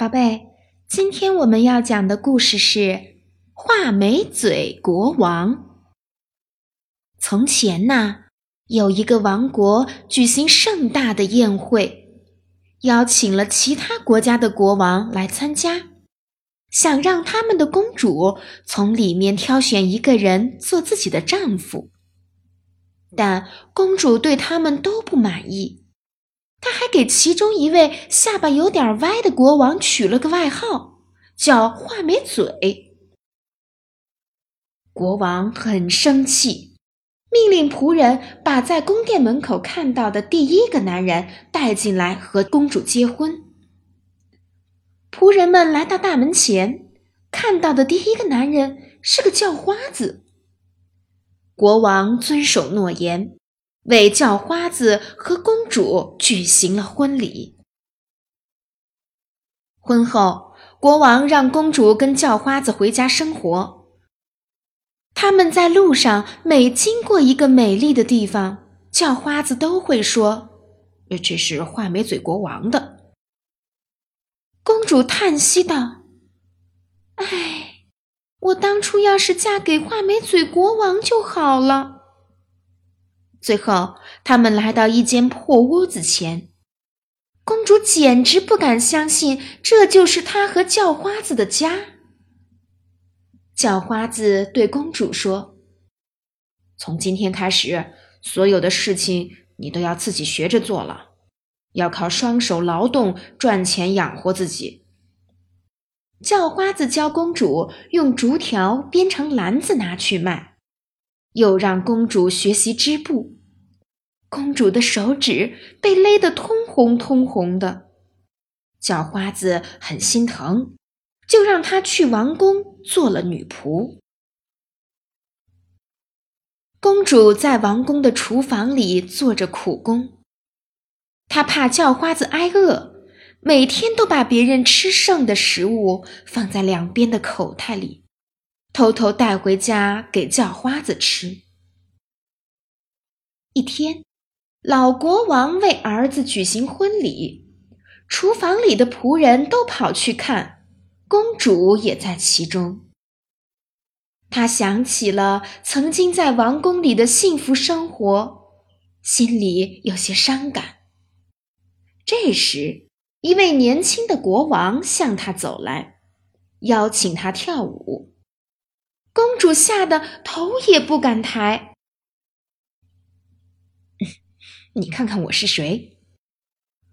宝贝，今天我们要讲的故事是画眉嘴国王。从前呐，有一个王国举行盛大的宴会，邀请了其他国家的国王来参加，想让他们的公主从里面挑选一个人做自己的丈夫。但公主对他们都不满意。他还给其中一位下巴有点歪的国王取了个外号，叫“画眉嘴”。国王很生气，命令仆人把在宫殿门口看到的第一个男人带进来和公主结婚。仆人们来到大门前，看到的第一个男人是个叫花子。国王遵守诺言。为叫花子和公主举行了婚礼。婚后，国王让公主跟叫花子回家生活。他们在路上每经过一个美丽的地方，叫花子都会说：“这是画眉嘴国王的。”公主叹息道：“哎，我当初要是嫁给画眉嘴国王就好了。”最后，他们来到一间破屋子前，公主简直不敢相信这就是她和叫花子的家。叫花子对公主说：“从今天开始，所有的事情你都要自己学着做了，要靠双手劳动赚钱养活自己。”叫花子教公主用竹条编成篮子拿去卖。又让公主学习织布，公主的手指被勒得通红通红的，叫花子很心疼，就让她去王宫做了女仆。公主在王宫的厨房里做着苦工，她怕叫花子挨饿，每天都把别人吃剩的食物放在两边的口袋里。偷偷带回家给叫花子吃。一天，老国王为儿子举行婚礼，厨房里的仆人都跑去看，公主也在其中。他想起了曾经在王宫里的幸福生活，心里有些伤感。这时，一位年轻的国王向他走来，邀请他跳舞。公主吓得头也不敢抬。你看看我是谁？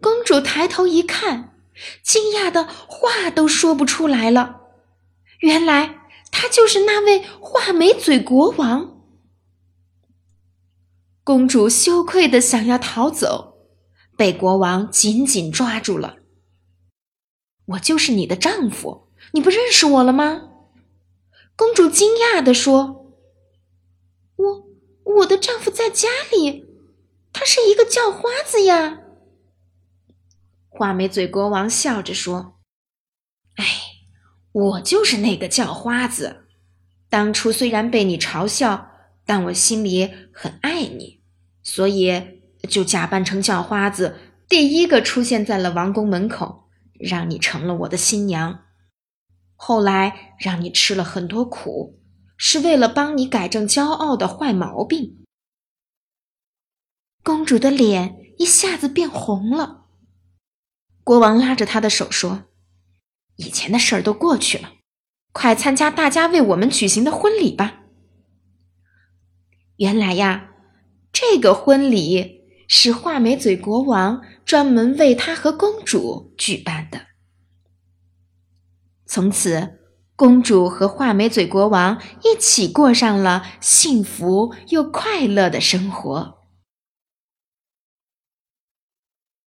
公主抬头一看，惊讶的话都说不出来了。原来他就是那位画眉嘴国王。公主羞愧的想要逃走，被国王紧紧抓住了。我就是你的丈夫，你不认识我了吗？公主惊讶地说：“我我的丈夫在家里，他是一个叫花子呀。”画眉嘴国王笑着说：“哎，我就是那个叫花子。当初虽然被你嘲笑，但我心里很爱你，所以就假扮成叫花子，第一个出现在了王宫门口，让你成了我的新娘。”后来让你吃了很多苦，是为了帮你改正骄傲的坏毛病。公主的脸一下子变红了。国王拉着她的手说：“以前的事儿都过去了，快参加大家为我们举行的婚礼吧。”原来呀，这个婚礼是画眉嘴国王专门为他和公主举办的。从此，公主和画眉嘴国王一起过上了幸福又快乐的生活。